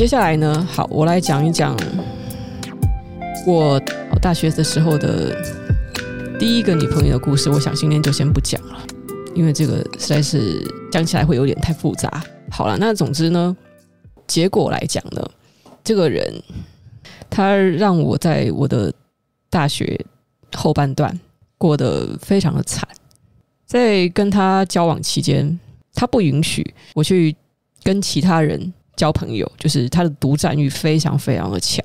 接下来呢，好，我来讲一讲我大学的时候的第一个女朋友的故事。我想今天就先不讲了，因为这个实在是讲起来会有点太复杂。好了，那总之呢，结果来讲呢，这个人他让我在我的大学后半段过得非常的惨。在跟他交往期间，他不允许我去跟其他人。交朋友就是他的独占欲非常非常的强，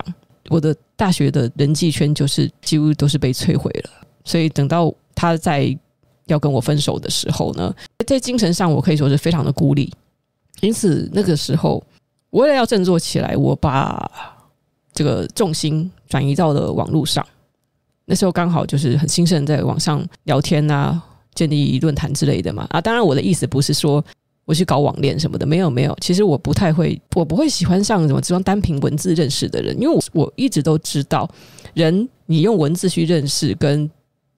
我的大学的人际圈就是几乎都是被摧毁了。所以等到他在要跟我分手的时候呢，在精神上我可以说是非常的孤立。因此那个时候，我为了要振作起来，我把这个重心转移到了网络上。那时候刚好就是很兴盛，在网上聊天啊，建立论坛之类的嘛。啊，当然我的意思不是说。我去搞网恋什么的，没有没有。其实我不太会，我不会喜欢上什么这种单凭文字认识的人，因为我我一直都知道，人你用文字去认识，跟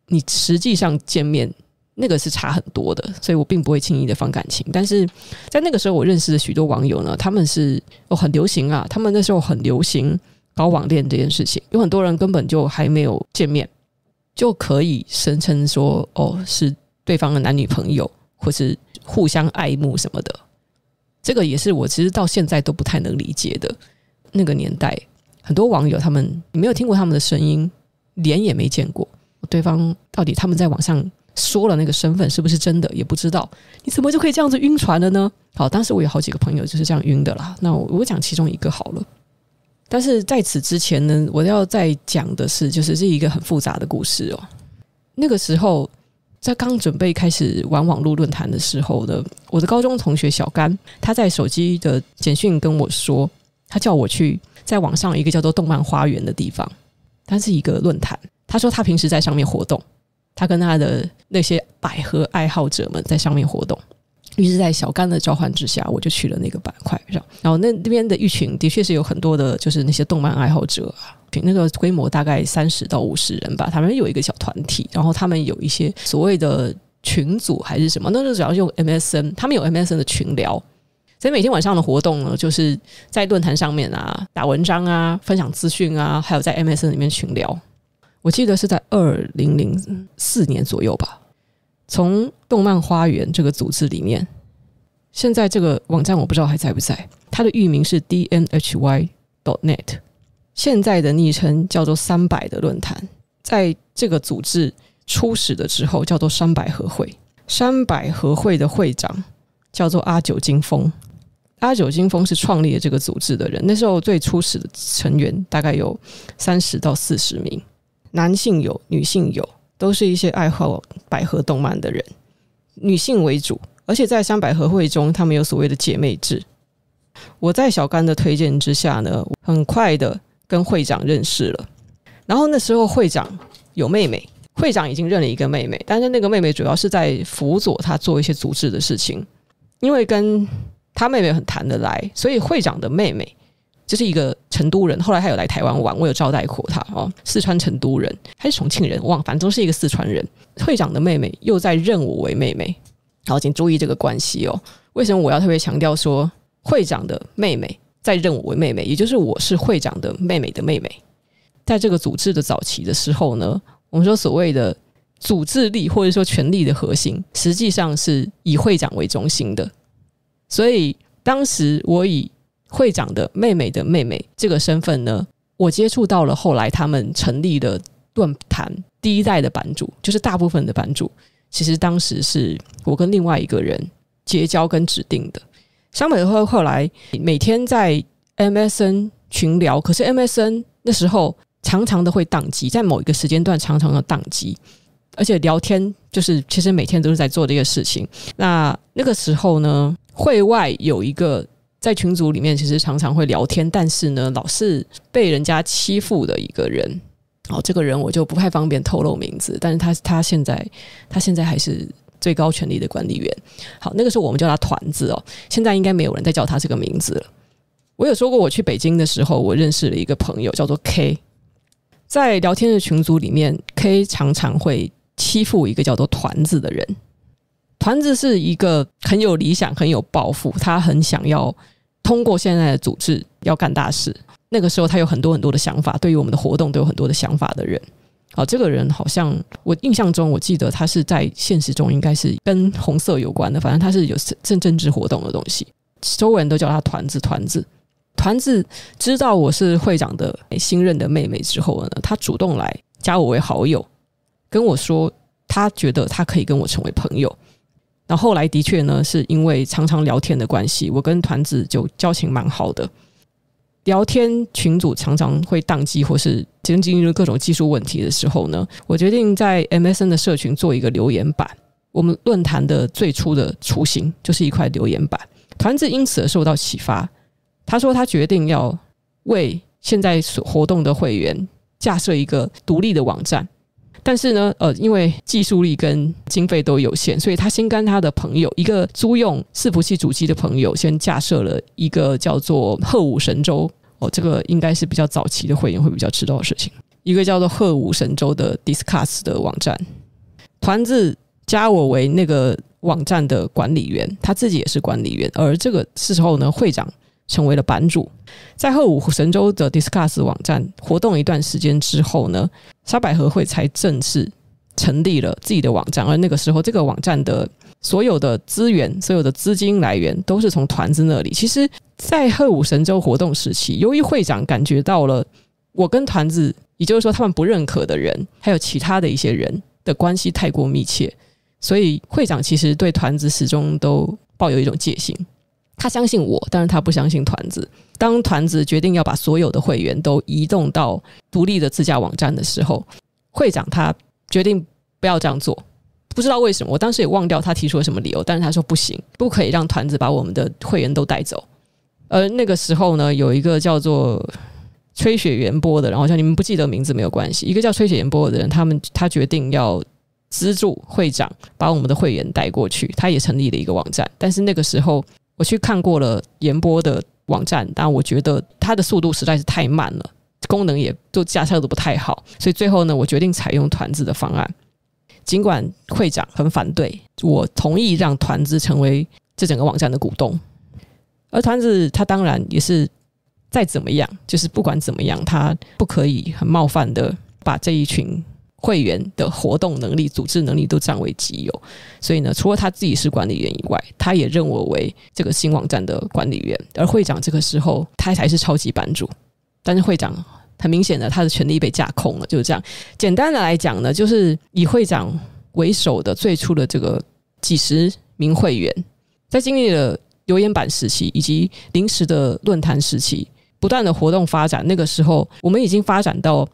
你实际上见面那个是差很多的，所以我并不会轻易的放感情。但是在那个时候，我认识的许多网友呢，他们是哦很流行啊，他们那时候很流行搞网恋这件事情，有很多人根本就还没有见面，就可以声称说哦是对方的男女朋友，或是。互相爱慕什么的，这个也是我其实到现在都不太能理解的。那个年代，很多网友他们你没有听过他们的声音，脸也没见过，对方到底他们在网上说了那个身份是不是真的也不知道，你怎么就可以这样子晕船了呢？好，当时我有好几个朋友就是这样晕的啦。那我我讲其中一个好了，但是在此之前呢，我要再讲的是，就是这一个很复杂的故事哦。那个时候。在刚准备开始玩网络论坛的时候呢，我的高中同学小甘，他在手机的简讯跟我说，他叫我去在网上一个叫做“动漫花园”的地方，它是一个论坛。他说他平时在上面活动，他跟他的那些百合爱好者们在上面活动。于是，在小甘的召唤之下，我就去了那个板块上。然后那那边的一群的确是有很多的，就是那些动漫爱好者啊。那个规模大概三十到五十人吧，他们有一个小团体，然后他们有一些所谓的群组还是什么，那就主要用 MSN，他们有 MSN 的群聊，所以每天晚上的活动呢，就是在论坛上面啊打文章啊，分享资讯啊，还有在 MSN 里面群聊。我记得是在二零零四年左右吧，从动漫花园这个组织里面，现在这个网站我不知道还在不在，它的域名是 dnhy dot net。现在的昵称叫做“三百”的论坛，在这个组织初始的时候叫做“三百合会”。三百合会的会长叫做阿久金峰，阿久金峰是创立了这个组织的人。那时候最初始的成员大概有三十到四十名，男性有，女性有，都是一些爱好百合动漫的人，女性为主。而且在三百合会中，他们有所谓的姐妹制。我在小甘的推荐之下呢，很快的。跟会长认识了，然后那时候会长有妹妹，会长已经认了一个妹妹，但是那个妹妹主要是在辅佐他做一些组织的事情，因为跟他妹妹很谈得来，所以会长的妹妹就是一个成都人，后来他有来台湾玩，我有招待过他哦，四川成都人还是重庆人，我忘，反正都是一个四川人。会长的妹妹又在认我为妹妹，好，请注意这个关系哦。为什么我要特别强调说会长的妹妹？在认我为妹妹，也就是我是会长的妹妹的妹妹。在这个组织的早期的时候呢，我们说所谓的组织力或者说权力的核心，实际上是以会长为中心的。所以当时我以会长的妹妹的妹妹这个身份呢，我接触到了后来他们成立的论坛第一代的版主，就是大部分的版主，其实当时是我跟另外一个人结交跟指定的。相比后，后来每天在 MSN 群聊，可是 MSN 那时候常常的会宕机，在某一个时间段常常的宕机，而且聊天就是其实每天都是在做这个事情。那那个时候呢，会外有一个在群组里面其实常常会聊天，但是呢老是被人家欺负的一个人。哦，这个人我就不太方便透露名字，但是他他现在他现在还是。最高权力的管理员，好，那个时候我们叫他团子哦，现在应该没有人再叫他这个名字了。我有说过，我去北京的时候，我认识了一个朋友，叫做 K，在聊天的群组里面，K 常常会欺负一个叫做团子的人。团子是一个很有理想、很有抱负，他很想要通过现在的组织要干大事。那个时候他有很多很多的想法，对于我们的活动都有很多的想法的人。好，这个人好像我印象中，我记得他是在现实中应该是跟红色有关的，反正他是有政政治活动的东西。周围人都叫他团子团子。团子知道我是会长的新任的妹妹之后呢，他主动来加我为好友，跟我说他觉得他可以跟我成为朋友。然后后来的确呢，是因为常常聊天的关系，我跟团子就交情蛮好的。聊天群组常常会宕机，或是经历各种技术问题的时候呢，我决定在 MSN 的社群做一个留言板。我们论坛的最初的雏形就是一块留言板。团子因此而受到启发，他说他决定要为现在所活动的会员架设一个独立的网站。但是呢，呃，因为技术力跟经费都有限，所以他先跟他的朋友，一个租用伺服器主机的朋友，先架设了一个叫做“鹤舞神州”哦，这个应该是比较早期的会员会比较知道的事情。一个叫做“鹤舞神州”的 Discuss 的网站，团子加我为那个网站的管理员，他自己也是管理员。而这个时候呢，会长成为了版主。在鹤舞神州的 Discuss 网站活动一段时间之后呢，沙百合会才正式成立了自己的网站，而那个时候，这个网站的所有的资源、所有的资金来源都是从团子那里。其实，在鹤舞神州活动时期，由于会长感觉到了我跟团子，也就是说他们不认可的人，还有其他的一些人的关系太过密切，所以会长其实对团子始终都抱有一种戒心。他相信我，但是他不相信团子。当团子决定要把所有的会员都移动到独立的自驾网站的时候，会长他决定不要这样做。不知道为什么，我当时也忘掉他提出了什么理由，但是他说不行，不可以让团子把我们的会员都带走。而那个时候呢，有一个叫做吹雪原波的，然后像你们不记得名字没有关系，一个叫吹雪原波的人，他们他决定要资助会长把我们的会员带过去，他也成立了一个网站，但是那个时候。我去看过了延播的网站，但我觉得它的速度实在是太慢了，功能也都架设的不太好，所以最后呢，我决定采用团子的方案。尽管会长很反对，我同意让团子成为这整个网站的股东。而团子他当然也是再怎么样，就是不管怎么样，他不可以很冒犯的把这一群。会员的活动能力、组织能力都占为己有，所以呢，除了他自己是管理员以外，他也认我为这个新网站的管理员。而会长这个时候，他才是超级版主。但是会长很明显的，他的权力被架空了，就是这样。简单的来讲呢，就是以会长为首的最初的这个几十名会员，在经历了留言板时期以及临时的论坛时期，不断的活动发展。那个时候，我们已经发展到。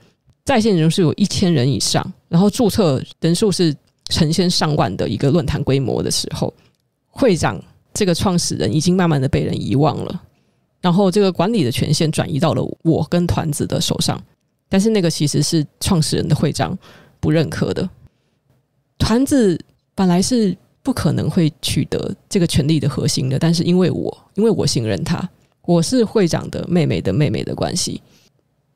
在线人数有一千人以上，然后注册人数是成千上万的一个论坛规模的时候，会长这个创始人已经慢慢的被人遗忘了，然后这个管理的权限转移到了我跟团子的手上，但是那个其实是创始人的会长不认可的，团子本来是不可能会取得这个权力的核心的，但是因为我因为我信任他，我是会长的妹妹的妹妹的关系。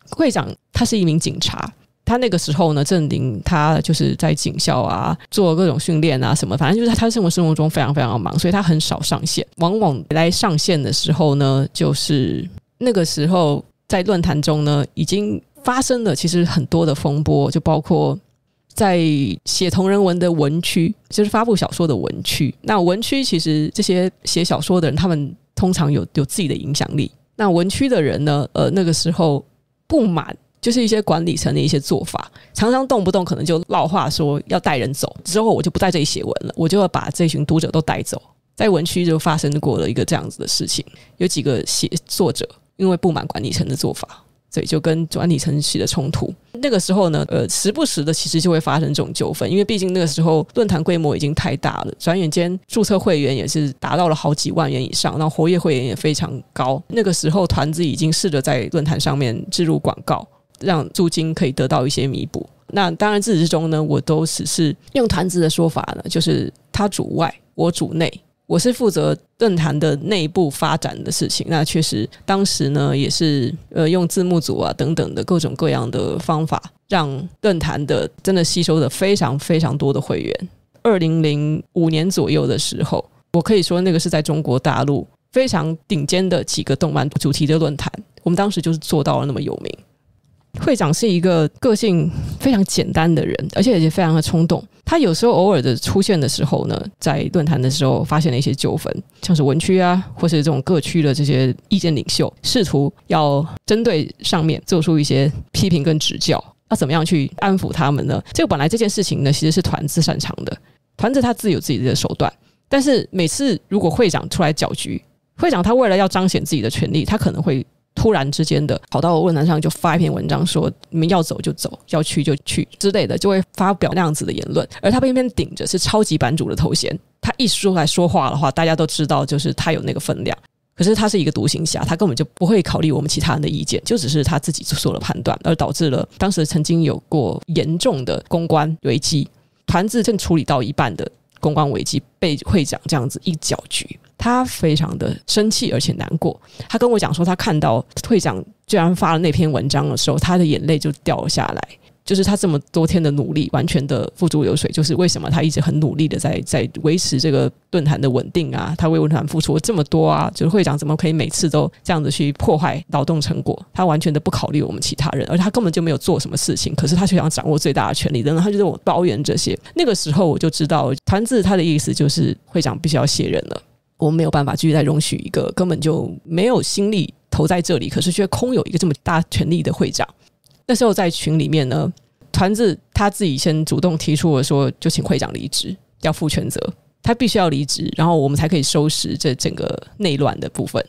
会长他是一名警察，他那个时候呢，正领他就是在警校啊做各种训练啊什么，反正就是他生活生活中非常非常忙，所以他很少上线。往往来上线的时候呢，就是那个时候在论坛中呢，已经发生了其实很多的风波，就包括在写同人文的文区，就是发布小说的文区。那文区其实这些写小说的人，他们通常有有自己的影响力。那文区的人呢，呃，那个时候。不满就是一些管理层的一些做法，常常动不动可能就撂话说要带人走，之后我就不在这里写文了，我就要把这群读者都带走。在文区就发生过了一个这样子的事情，有几个写作者因为不满管理层的做法，所以就跟管理层起了冲突。那个时候呢，呃，时不时的其实就会发生这种纠纷，因为毕竟那个时候论坛规模已经太大了，转眼间注册会员也是达到了好几万元以上，然后活跃会员也非常高。那个时候团子已经试着在论坛上面置入广告，让租金可以得到一些弥补。那当然自始至终呢，我都只是用团子的说法呢，就是他主外，我主内。我是负责论坛的内部发展的事情，那确实当时呢也是呃用字幕组啊等等的各种各样的方法，让论坛的真的吸收了非常非常多的会员。二零零五年左右的时候，我可以说那个是在中国大陆非常顶尖的几个动漫主题的论坛，我们当时就是做到了那么有名。会长是一个个性非常简单的人，而且也非常的冲动。他有时候偶尔的出现的时候呢，在论坛的时候发现了一些纠纷，像是文区啊，或是这种各区的这些意见领袖，试图要针对上面做出一些批评跟指教。那怎么样去安抚他们呢？这个本来这件事情呢，其实是团子擅长的。团子他自有自己的手段，但是每次如果会长出来搅局，会长他为了要彰显自己的权利，他可能会。突然之间的跑到论坛上就发一篇文章说，你们要走就走，要去就去之类的，就会发表那样子的言论。而他偏偏顶着是超级版主的头衔，他一说来说话的话，大家都知道就是他有那个分量。可是他是一个独行侠，他根本就不会考虑我们其他人的意见，就只是他自己做了判断，而导致了当时曾经有过严重的公关危机，团子正处理到一半的公关危机被会长这样子一搅局。他非常的生气，而且难过。他跟我讲说，他看到会长居然发了那篇文章的时候，他的眼泪就掉了下来。就是他这么多天的努力，完全的付诸流水。就是为什么他一直很努力的在在维持这个论坛的稳定啊？他为论坛付出了这么多啊！就是会长怎么可以每次都这样子去破坏劳动成果？他完全的不考虑我们其他人，而他根本就没有做什么事情。可是他却想掌握最大的权力，然后他就跟我抱怨这些。那个时候我就知道，团子他的意思就是会长必须要卸任了。我们没有办法继续再容许一个根本就没有心力投在这里，可是却空有一个这么大权力的会长。那时候在群里面呢，团子他自己先主动提出了说，就请会长离职，要负全责，他必须要离职，然后我们才可以收拾这整个内乱的部分。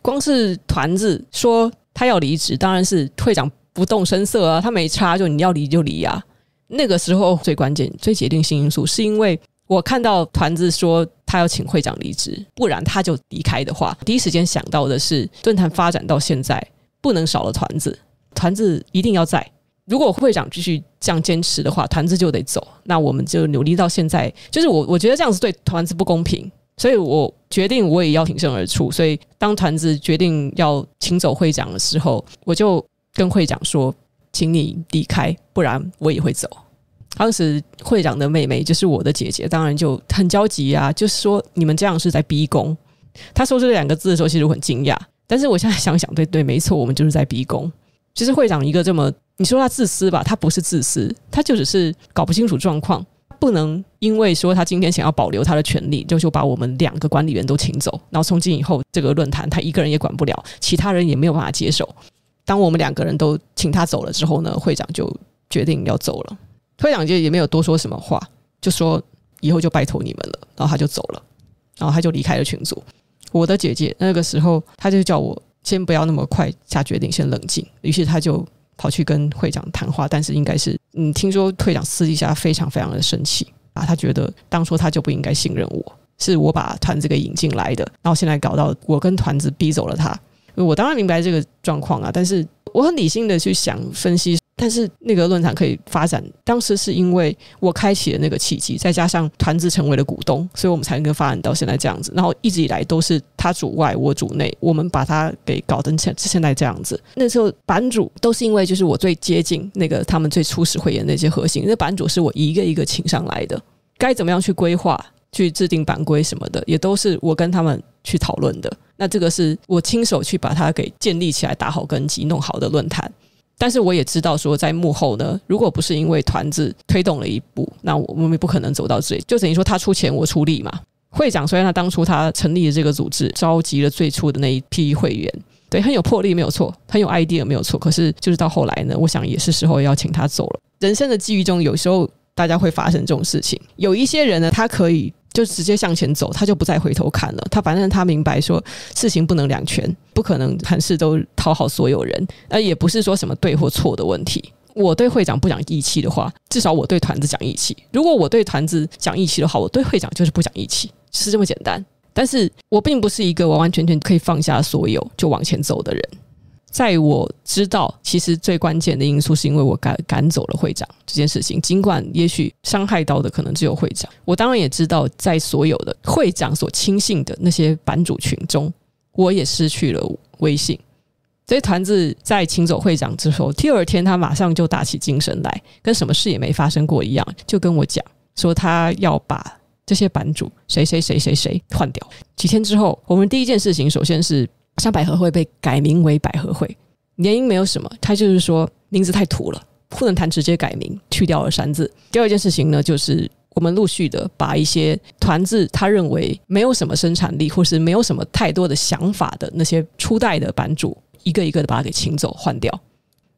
光是团子说他要离职，当然是会长不动声色啊，他没差，就你要离就离啊。那个时候最关键、最决定性因素，是因为我看到团子说。他要请会长离职，不然他就离开的话，第一时间想到的是论坛发展到现在不能少了团子，团子一定要在。如果会长继续这样坚持的话，团子就得走。那我们就努力到现在，就是我我觉得这样子对团子不公平，所以我决定我也要挺身而出。所以当团子决定要请走会长的时候，我就跟会长说：“请你离开，不然我也会走。”当时会长的妹妹就是我的姐姐，当然就很焦急啊，就是说你们这样是在逼宫。他说这两个字的时候，其实我很惊讶。但是我现在想想，对对，没错，我们就是在逼宫。其实会长一个这么，你说他自私吧，他不是自私，他就只是搞不清楚状况，不能因为说他今天想要保留他的权利，就就把我们两个管理员都请走，然后从今以后这个论坛他一个人也管不了，其他人也没有办法接手。当我们两个人都请他走了之后呢，会长就决定要走了。会长就也没有多说什么话，就说以后就拜托你们了，然后他就走了，然后他就离开了群组。我的姐姐那个时候，他就叫我先不要那么快下决定，先冷静。于是他就跑去跟会长谈话，但是应该是嗯，听说会长私底下非常非常的生气啊，他觉得当初他就不应该信任我，是我把团子给引进来的，然后现在搞到我跟团子逼走了他。我当然明白这个状况啊，但是我很理性的去想分析。但是那个论坛可以发展，当时是因为我开启了那个契机，再加上团子成为了股东，所以我们才能够发展到现在这样子。然后一直以来都是他主外，我主内，我们把它给搞成现现在这样子。那时候版主都是因为就是我最接近那个他们最初始会员那些核心，那版主是我一个一个请上来的，该怎么样去规划、去制定版规什么的，也都是我跟他们去讨论的。那这个是我亲手去把它给建立起来、打好根基、弄好的论坛。但是我也知道，说在幕后呢，如果不是因为团子推动了一步，那我们也不可能走到这里。就等于说他出钱，我出力嘛。会长虽然他当初他成立了这个组织，召集了最初的那一批会员，对，很有魄力没有错，很有 idea 没有错。可是就是到后来呢，我想也是时候要请他走了。人生的际遇中，有时候大家会发生这种事情。有一些人呢，他可以。就直接向前走，他就不再回头看了。他反正他明白说，事情不能两全，不可能凡事都讨好所有人。呃，也不是说什么对或错的问题。我对会长不讲义气的话，至少我对团子讲义气。如果我对团子讲义气的话，我对会长就是不讲义气，是这么简单。但是我并不是一个完完全全可以放下所有就往前走的人。在我知道，其实最关键的因素是因为我赶赶走了会长这件事情。尽管也许伤害到的可能只有会长，我当然也知道，在所有的会长所亲信的那些版主群中，我也失去了威信。所以团子在请走会长之后，第二天他马上就打起精神来，跟什么事也没发生过一样，就跟我讲说他要把这些版主谁谁谁谁谁换掉。几天之后，我们第一件事情首先是像百合会被改名为百合会，原因没有什么，他就是说名字太土了，不能谈直接改名，去掉了山字。第二件事情呢，就是我们陆续的把一些团字他认为没有什么生产力，或是没有什么太多的想法的那些初代的版主，一个一个的把它给请走换掉。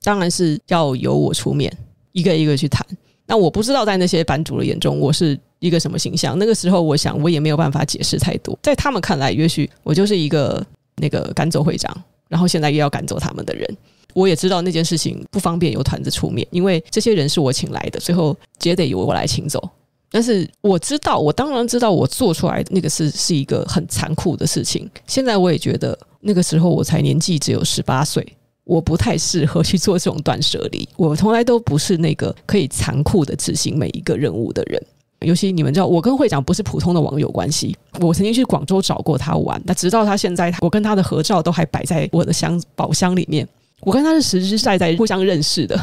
当然是要由我出面，一个一个去谈。那我不知道在那些版主的眼中，我是一个什么形象。那个时候，我想我也没有办法解释太多。在他们看来，也许我就是一个那个赶走会长，然后现在又要赶走他们的人。我也知道那件事情不方便由团子出面，因为这些人是我请来的，最后也得由我来请走。但是我知道，我当然知道，我做出来那个是是一个很残酷的事情。现在我也觉得，那个时候我才年纪只有十八岁。我不太适合去做这种断舍离，我从来都不是那个可以残酷的执行每一个任务的人。尤其你们知道，我跟会长不是普通的网友关系。我曾经去广州找过他玩，那直到他现在，我跟他的合照都还摆在我的箱宝箱里面。我跟他是实实在在互相认识的，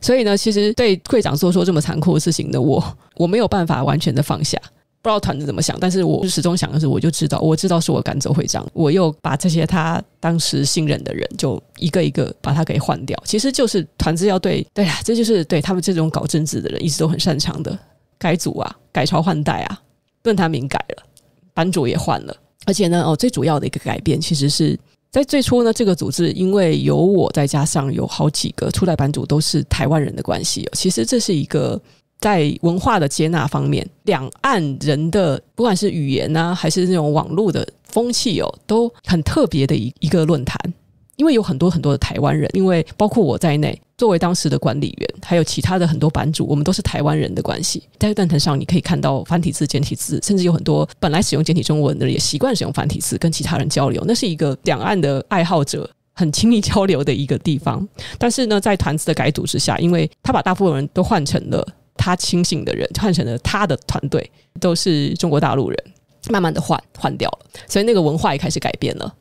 所以呢，其实对会长做出这么残酷的事情的我，我没有办法完全的放下。不知道团子怎么想，但是我始终想的是，我就知道，我知道是我赶走会长，我又把这些他当时信任的人，就一个一个把他给换掉。其实就是团子要对，对啊，这就是对他们这种搞政治的人一直都很擅长的改组啊，改朝换代啊。论坛名改了，版主也换了，而且呢，哦，最主要的一个改变，其实是在最初呢，这个组织因为有我再加上有好几个初代版主都是台湾人的关系，其实这是一个。在文化的接纳方面，两岸人的不管是语言啊，还是那种网络的风气哦，都很特别的一一个论坛。因为有很多很多的台湾人，因为包括我在内，作为当时的管理员，还有其他的很多版主，我们都是台湾人的关系。在论坛上，你可以看到繁体字、简体字，甚至有很多本来使用简体中文的人也习惯使用繁体字跟其他人交流。那是一个两岸的爱好者很亲密交流的一个地方。但是呢，在团子的改组之下，因为他把大部分人都换成了。他亲信的人换成了他的团队，都是中国大陆人，慢慢的换换掉了，所以那个文化也开始改变了。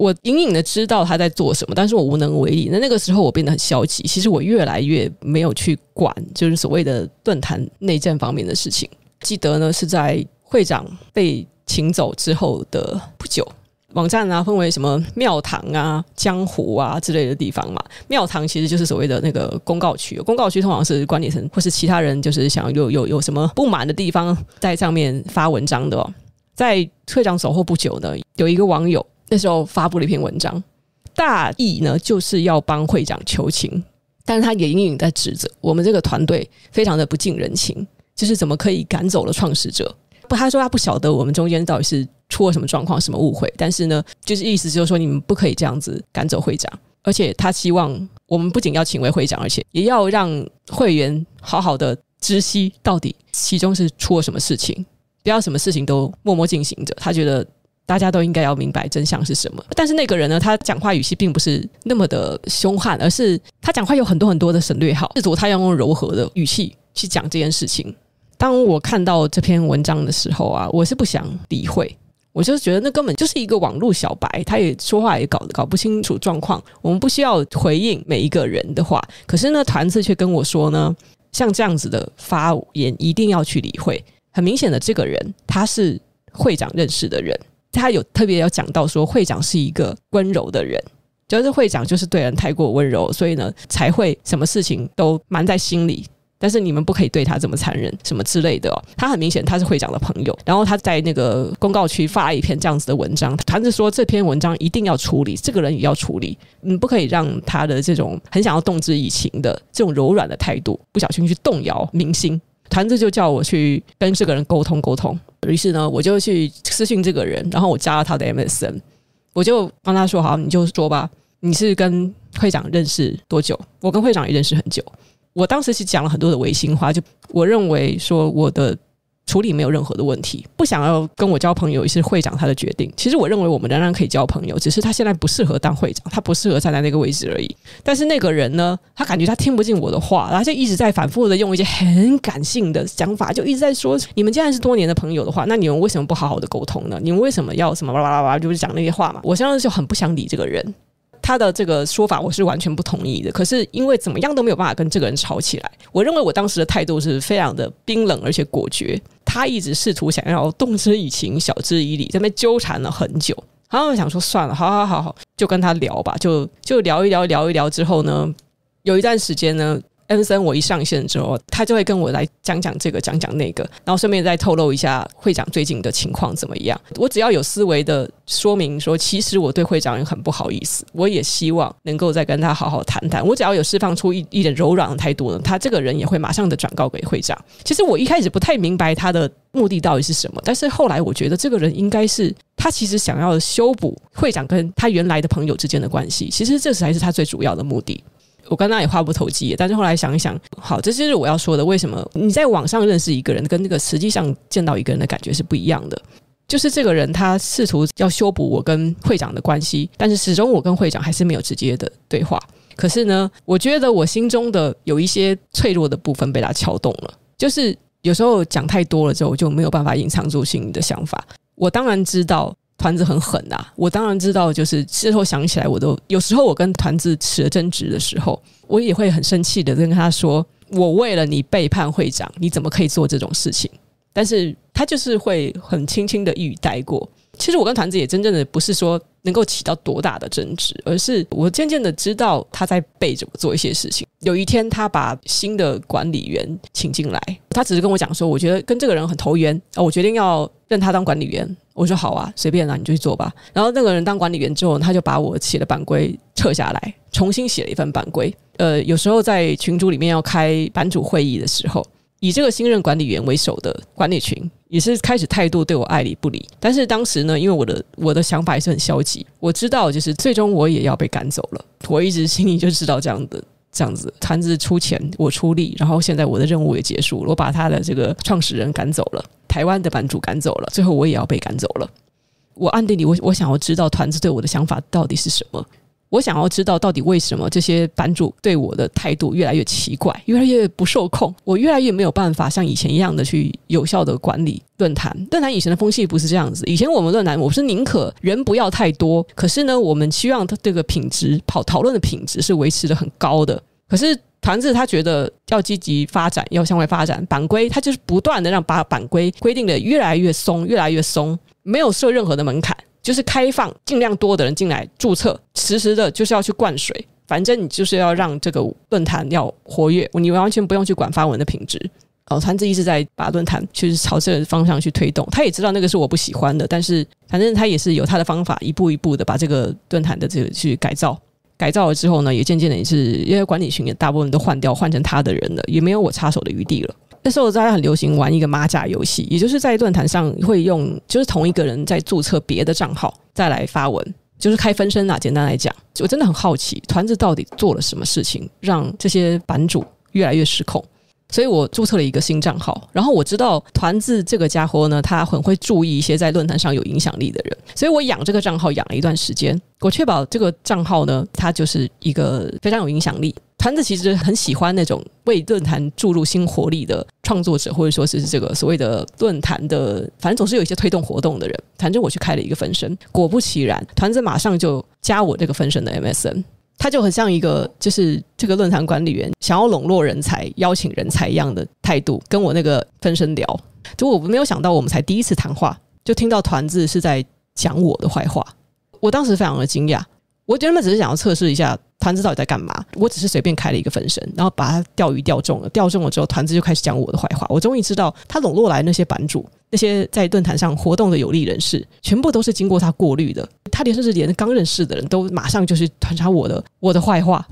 我隐隐的知道他在做什么，但是我无能为力。那那个时候我变得很消极，其实我越来越没有去管，就是所谓的论坛内政方面的事情。记得呢是在会长被请走之后的不久。网站啊，分为什么庙堂啊、江湖啊之类的地方嘛。庙堂其实就是所谓的那个公告区，公告区通常是管理层或是其他人，就是想有有有什么不满的地方，在上面发文章的哦。在会长走后不久呢，有一个网友那时候发布了一篇文章，大意呢就是要帮会长求情，但是他也隐隐在指责我们这个团队非常的不近人情，就是怎么可以赶走了创始者。不，他说他不晓得我们中间到底是出了什么状况、什么误会，但是呢，就是意思就是说你们不可以这样子赶走会长，而且他希望我们不仅要请回会长，而且也要让会员好好的知悉到底其中是出了什么事情，不要什么事情都默默进行着。他觉得大家都应该要明白真相是什么。但是那个人呢，他讲话语气并不是那么的凶悍，而是他讲话有很多很多的省略号，试图他要用柔和的语气去讲这件事情。当我看到这篇文章的时候啊，我是不想理会，我就觉得那根本就是一个网络小白，他也说话也搞搞不清楚状况。我们不需要回应每一个人的话，可是呢，团子却跟我说呢，像这样子的发言一定要去理会。很明显的，这个人他是会长认识的人，他有特别要讲到说，会长是一个温柔的人，就是会长就是对人太过温柔，所以呢，才会什么事情都瞒在心里。但是你们不可以对他这么残忍，什么之类的。他很明显他是会长的朋友，然后他在那个公告区发了一篇这样子的文章，团子说这篇文章一定要处理，这个人也要处理，你不可以让他的这种很想要动之以情的这种柔软的态度，不小心去动摇民心。团子就叫我去跟这个人沟通沟通，于是呢，我就去私信这个人，然后我加了他的 MSN，我就帮他说好，你就说吧，你是跟会长认识多久？我跟会长也认识很久。我当时是讲了很多的违心话，就我认为说我的处理没有任何的问题，不想要跟我交朋友也是会长他的决定。其实我认为我们仍然可以交朋友，只是他现在不适合当会长，他不适合站在那个位置而已。但是那个人呢，他感觉他听不进我的话，然后就一直在反复的用一些很感性的想法，就一直在说：你们既然是多年的朋友的话，那你们为什么不好好的沟通呢？你们为什么要什么巴拉巴拉，就是讲那些话嘛？我现在就很不想理这个人。他的这个说法我是完全不同意的，可是因为怎么样都没有办法跟这个人吵起来。我认为我当时的态度是非常的冰冷而且果决。他一直试图想要动之以情，晓之以理，在那边纠缠了很久。然后我想说算了，好好好好，就跟他聊吧，就就聊一聊，聊一聊之后呢，有一段时间呢。恩森，我一上线之后，他就会跟我来讲讲这个，讲讲那个，然后顺便再透露一下会长最近的情况怎么样。我只要有思维的说明说，其实我对会长也很不好意思，我也希望能够再跟他好好谈谈。我只要有释放出一一点柔软的态度呢，他这个人也会马上的转告给会长。其实我一开始不太明白他的目的到底是什么，但是后来我觉得这个人应该是他其实想要修补会长跟他原来的朋友之间的关系，其实这才是他最主要的目的。我刚刚也话不投机，但是后来想一想，好，这就是我要说的。为什么你在网上认识一个人，跟那个实际上见到一个人的感觉是不一样的？就是这个人他试图要修补我跟会长的关系，但是始终我跟会长还是没有直接的对话。可是呢，我觉得我心中的有一些脆弱的部分被他撬动了，就是有时候讲太多了之后，就没有办法隐藏住心里的想法。我当然知道。团子很狠呐！我当然知道，就是事后想起来，我都有时候我跟团子起了争执的时候，我也会很生气的跟他说：“我为了你背叛会长，你怎么可以做这种事情？”但是他就是会很轻轻的一语带过。其实我跟团子也真正的不是说能够起到多大的争执，而是我渐渐的知道他在背着我做一些事情。有一天，他把新的管理员请进来，他只是跟我讲说：“我觉得跟这个人很投缘啊，我决定要认他当管理员。”我说好啊，随便啦，你就去做吧。然后那个人当管理员之后，他就把我写的版规撤下来，重新写了一份版规。呃，有时候在群组里面要开版主会议的时候，以这个新任管理员为首的管理群也是开始态度对我爱理不理。但是当时呢，因为我的我的想法也是很消极，我知道就是最终我也要被赶走了。我一直心里就知道这样的这样子，团子出钱，我出力，然后现在我的任务也结束了，我把他的这个创始人赶走了。台湾的版主赶走了，最后我也要被赶走了。我暗地里，我我想要知道团子对我的想法到底是什么？我想要知道到底为什么这些版主对我的态度越来越奇怪，越来越不受控。我越来越没有办法像以前一样的去有效的管理论坛。论坛以前的风气不是这样子，以前我们论坛，我是宁可人不要太多，可是呢，我们希望它这个品质跑讨论的品质是维持的很高的。可是。团子他觉得要积极发展，要向外发展，版规他就是不断的让把版规规定的越来越松，越来越松，没有设任何的门槛，就是开放尽量多的人进来注册，实时的就是要去灌水，反正你就是要让这个论坛要活跃，你完全不用去管发文的品质。哦，团子一直在把论坛就是朝这个方向去推动，他也知道那个是我不喜欢的，但是反正他也是有他的方法，一步一步的把这个论坛的这个去改造。改造了之后呢，也渐渐的也是因为管理群也大部分都换掉，换成他的人了，也没有我插手的余地了。那时候大家很流行玩一个马甲游戏，也就是在论坛上会用，就是同一个人在注册别的账号再来发文，就是开分身啦。简单来讲，我真的很好奇，团子到底做了什么事情，让这些版主越来越失控。所以我注册了一个新账号，然后我知道团子这个家伙呢，他很会注意一些在论坛上有影响力的人，所以我养这个账号养了一段时间，我确保这个账号呢，它就是一个非常有影响力。团子其实很喜欢那种为论坛注入新活力的创作者，或者说是这个所谓的论坛的，反正总是有一些推动活动的人。反正我去开了一个分身，果不其然，团子马上就加我这个分身的 MSN。他就很像一个，就是这个论坛管理员想要笼络人才、邀请人才一样的态度，跟我那个分身聊。就我没有想到，我们才第一次谈话，就听到团子是在讲我的坏话。我当时非常的惊讶，我原本只是想要测试一下。团子到底在干嘛？我只是随便开了一个分身，然后把他钓鱼钓中了。钓中了之后，团子就开始讲我的坏话。我终于知道，他笼络来那些版主，那些在论坛上活动的有利人士，全部都是经过他过滤的。他连甚至连刚认识的人都马上就是传查我的我的坏话。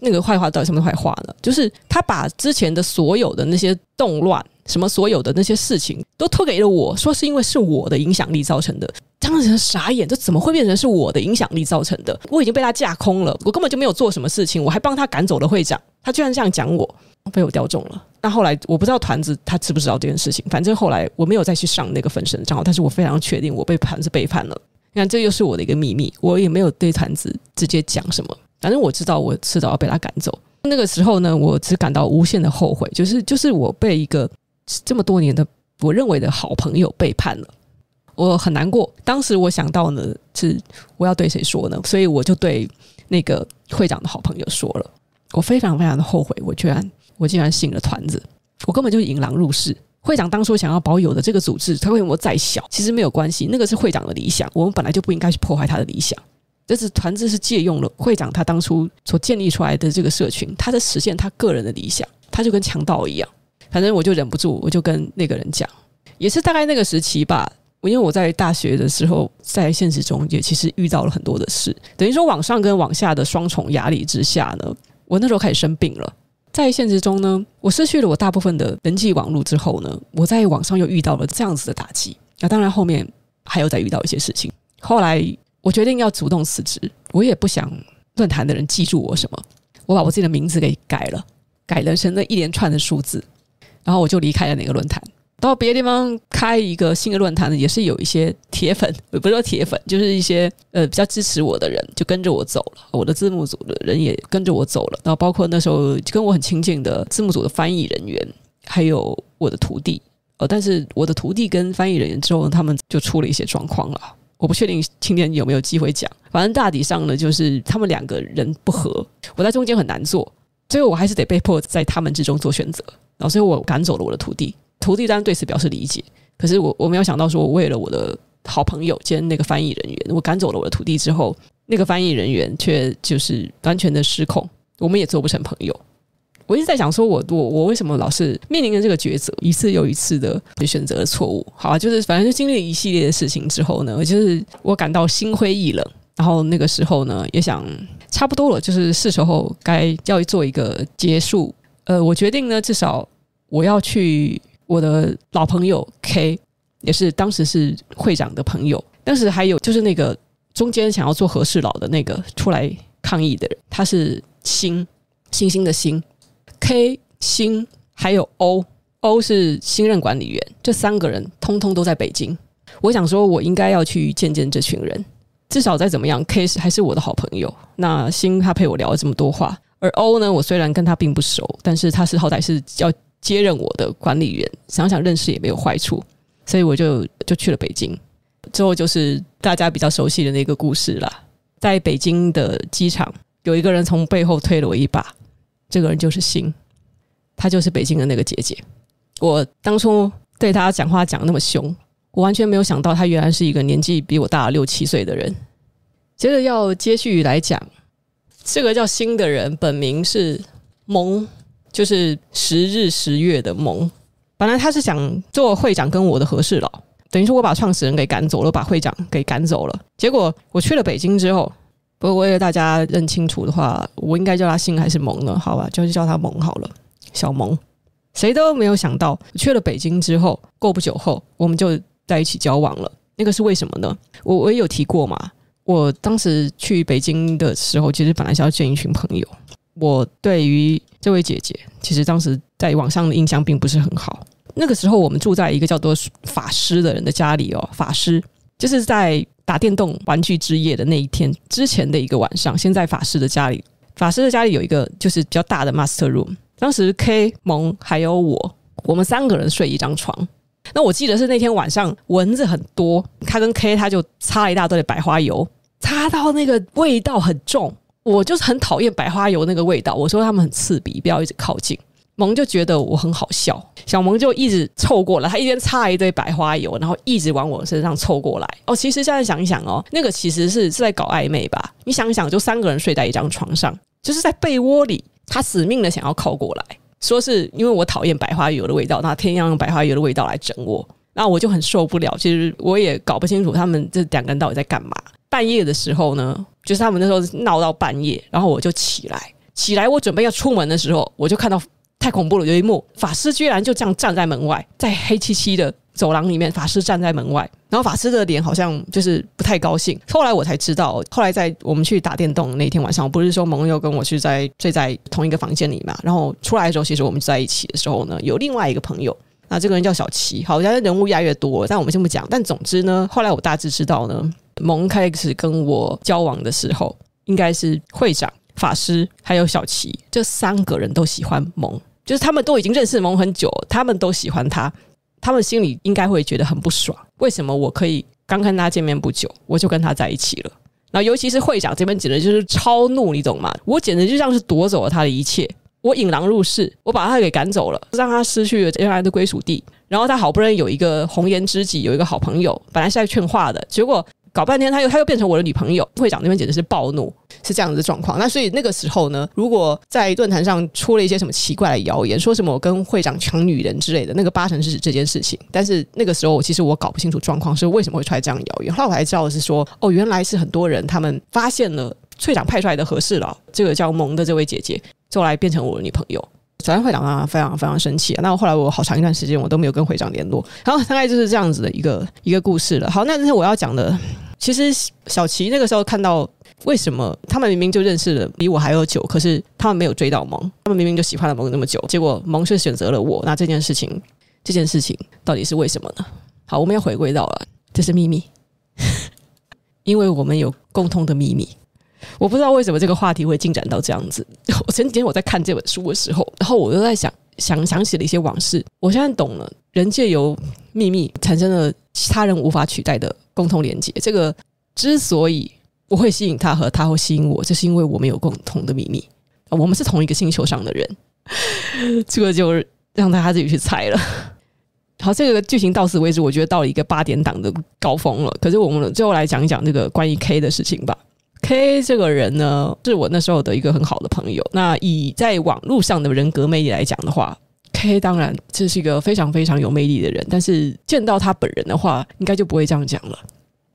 那个坏话到底什么坏话呢？就是他把之前的所有的那些动乱，什么所有的那些事情，都推给了我，说是因为是我的影响力造成的。当时人傻眼，这怎么会变成是我的影响力造成的？我已经被他架空了，我根本就没有做什么事情，我还帮他赶走了会长，他居然这样讲我，被我钓中了。那后来我不知道团子他知不知道这件事情，反正后来我没有再去上那个分身账号，但是我非常确定我被团子背叛了。你看，这又是我的一个秘密，我也没有对团子直接讲什么，反正我知道我迟早要被他赶走。那个时候呢，我只感到无限的后悔，就是就是我被一个这么多年的我认为的好朋友背叛了。我很难过，当时我想到呢，是我要对谁说呢？所以我就对那个会长的好朋友说了。我非常非常的后悔，我居然我竟然信了团子，我根本就引狼入室。会长当初想要保有的这个组织，它为什么再小？其实没有关系，那个是会长的理想，我们本来就不应该去破坏他的理想。这是团子是借用了会长他当初所建立出来的这个社群，他在实现他个人的理想，他就跟强盗一样。反正我就忍不住，我就跟那个人讲，也是大概那个时期吧。我因为我在大学的时候，在现实中也其实遇到了很多的事，等于说往上跟往下的双重压力之下呢，我那时候开始生病了。在现实中呢，我失去了我大部分的人际网络之后呢，我在网上又遇到了这样子的打击。那当然后面还有再遇到一些事情。后来我决定要主动辞职，我也不想论坛的人记住我什么，我把我自己的名字给改了，改了成了一连串的数字，然后我就离开了那个论坛。到别的地方开一个新的论坛呢，也是有一些铁粉，不是说铁粉，就是一些呃比较支持我的人，就跟着我走了。我的字幕组的人也跟着我走了，然后包括那时候跟我很亲近的字幕组的翻译人员，还有我的徒弟。呃，但是我的徒弟跟翻译人员之后，他们就出了一些状况了。我不确定今天有没有机会讲，反正大体上呢，就是他们两个人不合，我在中间很难做，最后我还是得被迫在他们之中做选择，然后所以我赶走了我的徒弟。徒弟当然对此表示理解，可是我我没有想到说，我为了我的好朋友兼那个翻译人员，我赶走了我的徒弟之后，那个翻译人员却就是完全的失控，我们也做不成朋友。我一直在想说我，我我为什么老是面临着这个抉择，一次又一次的选择的错误？好啊，就是反正就经历了一系列的事情之后呢，就是我感到心灰意冷，然后那个时候呢，也想差不多了，就是是时候该要做一个结束。呃，我决定呢，至少我要去。我的老朋友 K 也是当时是会长的朋友，当时还有就是那个中间想要做和事佬的那个出来抗议的人，他是星星星的星 K 星，还有 O O 是新任管理员，这三个人通通都在北京。我想说，我应该要去见见这群人，至少再怎么样，K 是还是我的好朋友。那星他陪我聊了这么多话，而 O 呢，我虽然跟他并不熟，但是他是好歹是要。接任我的管理员，想想认识也没有坏处，所以我就就去了北京。之后就是大家比较熟悉的那个故事了。在北京的机场，有一个人从背后推了我一把，这个人就是星，他就是北京的那个姐姐。我当初对他讲话讲那么凶，我完全没有想到他原来是一个年纪比我大六七岁的人。接着要接续来讲，这个叫星的人本名是蒙。就是十日十月的萌，本来他是想做会长跟我的和事佬，等于说我把创始人给赶走了，把会长给赶走了。结果我去了北京之后，不过为了大家认清楚的话，我应该叫他姓还是蒙呢？好吧，就是叫他蒙好了，小蒙。谁都没有想到，去了北京之后，过不久后我们就在一起交往了。那个是为什么呢？我我也有提过嘛，我当时去北京的时候，其实本来是要见一群朋友。我对于这位姐姐，其实当时在网上的印象并不是很好。那个时候，我们住在一个叫做法师的人的家里哦。法师就是在打电动玩具之夜的那一天之前的一个晚上，先在法师的家里。法师的家里有一个就是比较大的 master room。当时 K 蒙还有我，我们三个人睡一张床。那我记得是那天晚上蚊子很多，他跟 K 他就擦了一大堆的百花油，擦到那个味道很重。我就是很讨厌百花油那个味道，我说他们很刺鼻，不要一直靠近。蒙就觉得我很好笑，小蒙就一直凑过来，他一边擦一堆白花油，然后一直往我身上凑过来。哦，其实现在想一想哦，那个其实是是在搞暧昧吧？你想一想，就三个人睡在一张床上，就是在被窝里，他死命的想要靠过来，说是因为我讨厌白花油的味道，那天要用白花油的味道来整我，那我就很受不了。其实我也搞不清楚他们这两个人到底在干嘛。半夜的时候呢，就是他们那时候闹到半夜，然后我就起来，起来我准备要出门的时候，我就看到太恐怖了，有一幕法师居然就这样站在门外，在黑漆漆的走廊里面，法师站在门外，然后法师的脸好像就是不太高兴。后来我才知道，后来在我们去打电动那天晚上，不是说盟友跟我是在睡在同一个房间里嘛，然后出来的时候，其实我们在一起的时候呢，有另外一个朋友，那这个人叫小齐，好像人物越来越多，但我们先不讲。但总之呢，后来我大致知道呢。蒙开始跟我交往的时候，应该是会长、法师还有小齐这三个人都喜欢蒙，就是他们都已经认识蒙很久，他们都喜欢他，他们心里应该会觉得很不爽。为什么我可以刚跟他见面不久，我就跟他在一起了？然后尤其是会长这边简直就是超怒，你懂吗？我简直就像是夺走了他的一切。我引狼入室，我把他给赶走了，让他失去了原来的归属地。然后他好不容易有一个红颜知己，有一个好朋友，本来是在劝话的，结果搞半天他又他又变成我的女朋友。会长那边简直是暴怒，是这样子的状况。那所以那个时候呢，如果在论坛上出了一些什么奇怪的谣言，说什么我跟会长抢女人之类的，那个八成是指这件事情。但是那个时候其实我搞不清楚状况是为什么会出来这样谣言。后来我才知道是说，哦，原来是很多人他们发现了会长派出来的和事佬，这个叫蒙的这位姐姐，后来变成我的女朋友。首先会长啊，非常非常生气啊。那后来我好长一段时间我都没有跟会长联络。然后大概就是这样子的一个一个故事了。好，那这是我要讲的。其实小琪那个时候看到为什么他们明明就认识了比我还要久，可是他们没有追到蒙，他们明明就喜欢了蒙那么久，结果蒙却选择了我。那这件事情，这件事情到底是为什么呢？好，我们要回归到了，这是秘密，因为我们有共通的秘密。我不知道为什么这个话题会进展到这样子。我前几天我在看这本书的时候，然后我又在想想想起了一些往事。我现在懂了，人借由秘密产生了其他人无法取代的共同连接。这个之所以我会吸引他和他会吸引我，就是因为我们有共同的秘密。我们是同一个星球上的人，这个就让大家自己去猜了。好，这个剧情到此为止，我觉得到了一个八点档的高峰了。可是我们最后来讲一讲这个关于 K 的事情吧。K 这个人呢，是我那时候的一个很好的朋友。那以在网络上的人格魅力来讲的话，K 当然这是一个非常非常有魅力的人。但是见到他本人的话，应该就不会这样讲了。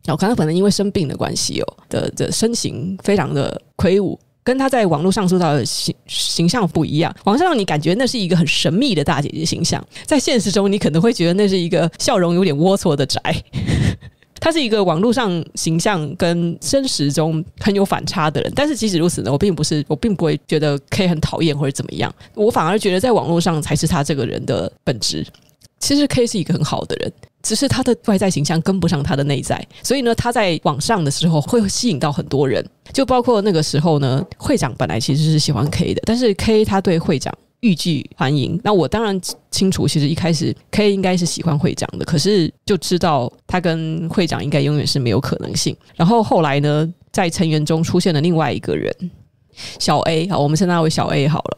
我看他可能因为生病的关系哦，的的身形非常的魁梧，跟他在网络上塑造的形形象不一样。网上你感觉那是一个很神秘的大姐姐形象，在现实中你可能会觉得那是一个笑容有点龌龊的宅。他是一个网络上形象跟真实中很有反差的人，但是即使如此呢，我并不是，我并不会觉得 K 很讨厌或者怎么样，我反而觉得在网络上才是他这个人的本质。其实 K 是一个很好的人，只是他的外在形象跟不上他的内在，所以呢，他在网上的时候会吸引到很多人，就包括那个时候呢，会长本来其实是喜欢 K 的，但是 K 他对会长。欲拒还迎，那我当然清楚，其实一开始 K 应该是喜欢会长的，可是就知道他跟会长应该永远是没有可能性。然后后来呢，在成员中出现了另外一个人，小 A，好，我们称他为小 A 好了。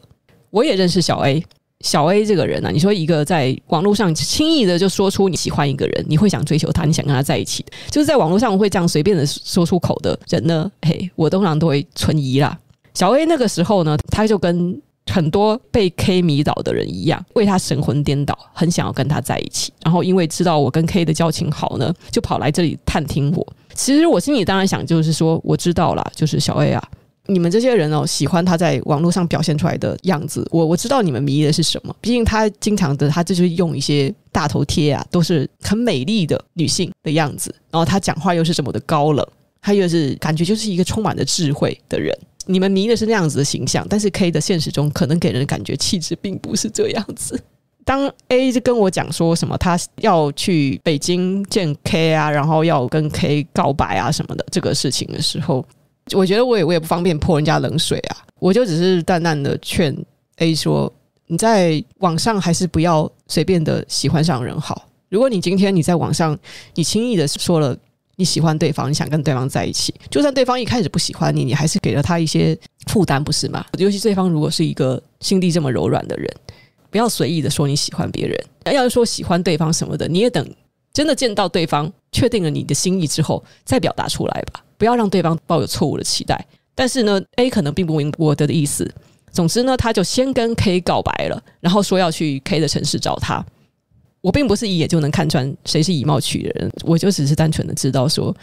我也认识小 A，小 A 这个人呢、啊，你说一个在网络上轻易的就说出你喜欢一个人，你会想追求他，你想跟他在一起，就是在网络上会这样随便的说出口的人呢，嘿，我通常都会存疑啦。小 A 那个时候呢，他就跟很多被 K 迷倒的人一样，为他神魂颠倒，很想要跟他在一起。然后因为知道我跟 K 的交情好呢，就跑来这里探听我。其实我心里当然想，就是说我知道啦，就是小 A 啊，你们这些人哦，喜欢他在网络上表现出来的样子。我我知道你们迷的是什么，毕竟他经常的，他就是用一些大头贴啊，都是很美丽的女性的样子。然后他讲话又是这么的高冷，他又是感觉就是一个充满了智慧的人。你们迷的是那样子的形象，但是 K 的现实中可能给人的感觉气质并不是这样子。当 A 就跟我讲说什么他要去北京见 K 啊，然后要跟 K 告白啊什么的这个事情的时候，我觉得我也我也不方便泼人家冷水啊，我就只是淡淡的劝 A 说：你在网上还是不要随便的喜欢上人好。如果你今天你在网上你轻易的说了。你喜欢对方，你想跟对方在一起，就算对方一开始不喜欢你，你还是给了他一些负担，不是吗？尤其对方如果是一个心地这么柔软的人，不要随意的说你喜欢别人。要是说喜欢对方什么的，你也等真的见到对方，确定了你的心意之后再表达出来吧，不要让对方抱有错误的期待。但是呢，A 可能并不明我的意思。总之呢，他就先跟 K 告白了，然后说要去 K 的城市找他。我并不是一眼就能看穿谁是以貌取人，我就只是单纯的知道说，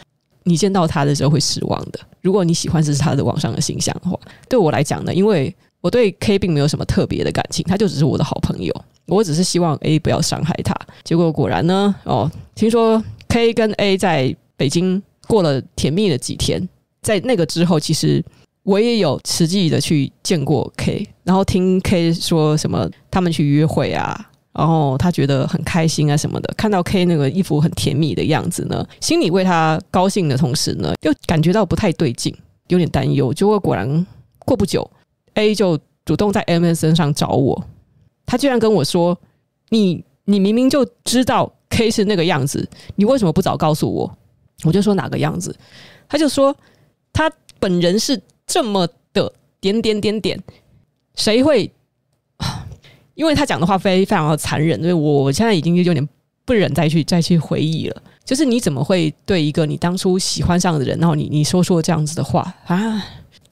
你见到他的时候会失望的。如果你喜欢这是他的网上的形象的话，对我来讲呢，因为我对 K 并没有什么特别的感情，他就只是我的好朋友，我只是希望 A 不要伤害他。结果果然呢，哦，听说 K 跟 A 在北京过了甜蜜的几天，在那个之后，其实我也有实际的去见过 K，然后听 K 说什么他们去约会啊。然后他觉得很开心啊什么的，看到 K 那个衣服很甜蜜的样子呢，心里为他高兴的同时呢，又感觉到不太对劲，有点担忧。结果果然过不久，A 就主动在 MSN 上找我，他居然跟我说：“你你明明就知道 K 是那个样子，你为什么不早告诉我？”我就说哪个样子，他就说他本人是这么的点点点点，谁会因为他讲的话非非常的残忍，所以我现在已经有点不忍再去再去回忆了。就是你怎么会对一个你当初喜欢上的人，然后你你说出这样子的话啊？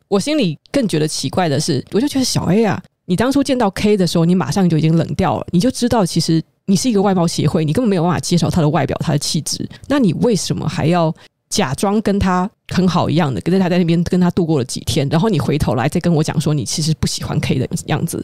我心里更觉得奇怪的是，我就觉得小 A 啊，你当初见到 K 的时候，你马上就已经冷掉了，你就知道其实你是一个外貌协会，你根本没有办法接受他的外表、他的气质，那你为什么还要假装跟他很好一样的，跟着他在那边跟他度过了几天，然后你回头来再跟我讲说你其实不喜欢 K 的样子？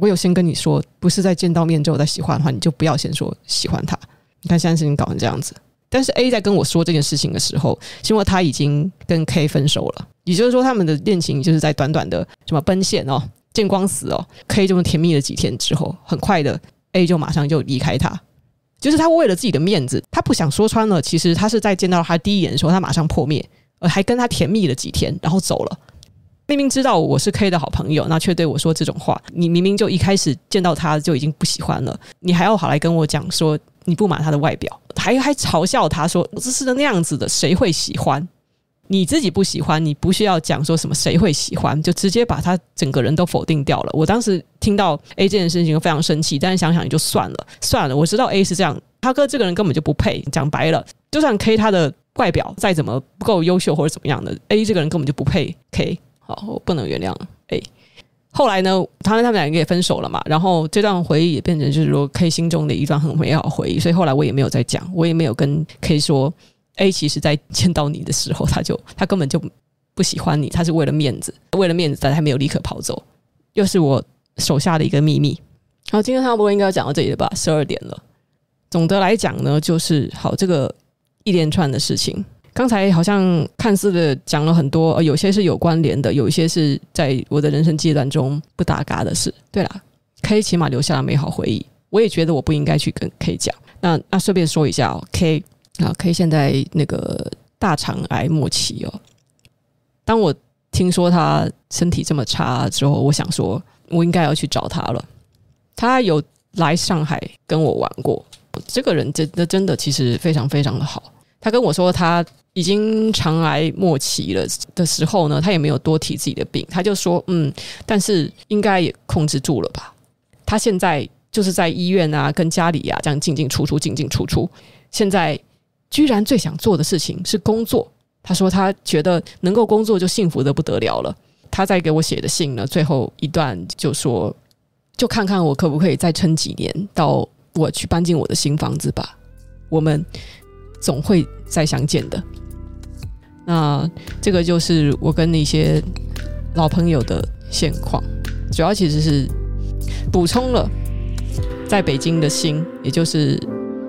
我有先跟你说，不是在见到面之后再喜欢的话，你就不要先说喜欢他。你看现在事情搞成这样子。但是 A 在跟我说这件事情的时候，是因为他已经跟 K 分手了，也就是说他们的恋情就是在短短的什么奔现哦、见光死哦，K 这么甜蜜了几天之后，很快的 A 就马上就离开他，就是他为了自己的面子，他不想说穿了，其实他是在见到他第一眼的时候，他马上破灭，而还跟他甜蜜了几天，然后走了。明明知道我是 K 的好朋友，那却对我说这种话。你明明就一开始见到他就已经不喜欢了，你还要好来跟我讲说你不满他的外表，还还嘲笑他说这是那样子的，谁会喜欢？你自己不喜欢，你不需要讲说什么谁会喜欢，就直接把他整个人都否定掉了。我当时听到 A 这件事情非常生气，但是想想也就算了，算了。我知道 A 是这样，他哥这个人根本就不配。讲白了，就算 K 他的外表再怎么不够优秀或者怎么样的，A 这个人根本就不配 K。哦，我不能原谅 A。后来呢，他跟他们两个也分手了嘛。然后这段回忆也变成就是说 K 心中的一段很美好回忆。所以后来我也没有再讲，我也没有跟 K 说 A 其实在见到你的时候，他就他根本就不喜欢你，他是为了面子，为了面子，但他没有立刻跑走。又是我手下的一个秘密。好，今天差不多应该要讲到这里了吧？十二点了。总的来讲呢，就是好这个一连串的事情。刚才好像看似的讲了很多，呃有些是有关联的，有一些是在我的人生阶段中不搭嘎的事。对啦，K 起码留下了美好回忆，我也觉得我不应该去跟 K 讲。那那顺便说一下哦，K 啊，K 现在那个大肠癌末期哦。当我听说他身体这么差之后，我想说，我应该要去找他了。他有来上海跟我玩过，这个人真的真的其实非常非常的好。他跟我说他。已经肠癌末期了的时候呢，他也没有多提自己的病，他就说：“嗯，但是应该也控制住了吧？”他现在就是在医院啊，跟家里啊这样进进出出，进进出出。现在居然最想做的事情是工作。他说他觉得能够工作就幸福得不得了了。他在给我写的信呢，最后一段就说：“就看看我可不可以再撑几年，到我去搬进我的新房子吧。我们总会再相见的。”那这个就是我跟那些老朋友的现况，主要其实是补充了在北京的心，也就是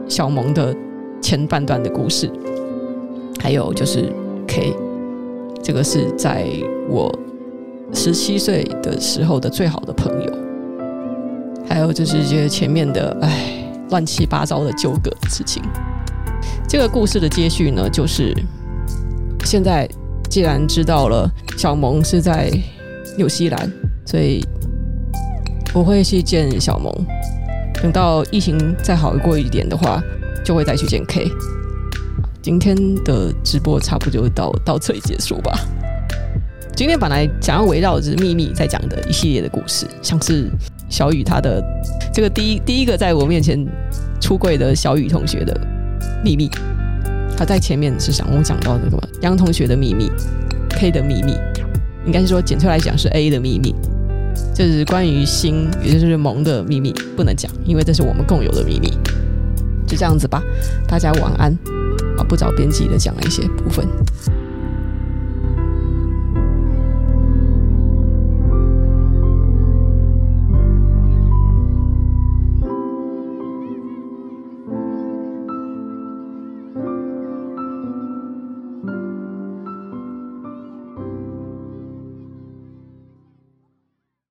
小萌的前半段的故事，还有就是 K，这个是在我十七岁的时候的最好的朋友，还有就是这些前面的哎乱七八糟的纠葛的事情。这个故事的接续呢，就是。现在既然知道了小萌是在纽西兰，所以我会去见小萌。等到疫情再好过一点的话，就会再去见 K。今天的直播差不多就到到这里结束吧。今天本来想要围绕着秘密在讲的一系列的故事，像是小雨他的这个第一第一个在我面前出柜的小雨同学的秘密。在前面是想我讲到这个杨同学的秘密，K 的秘密，应该是说简出来讲是 A 的秘密，就是关于心，也就是萌的秘密，不能讲，因为这是我们共有的秘密。就这样子吧，大家晚安。啊，不找编辑的讲了一些部分。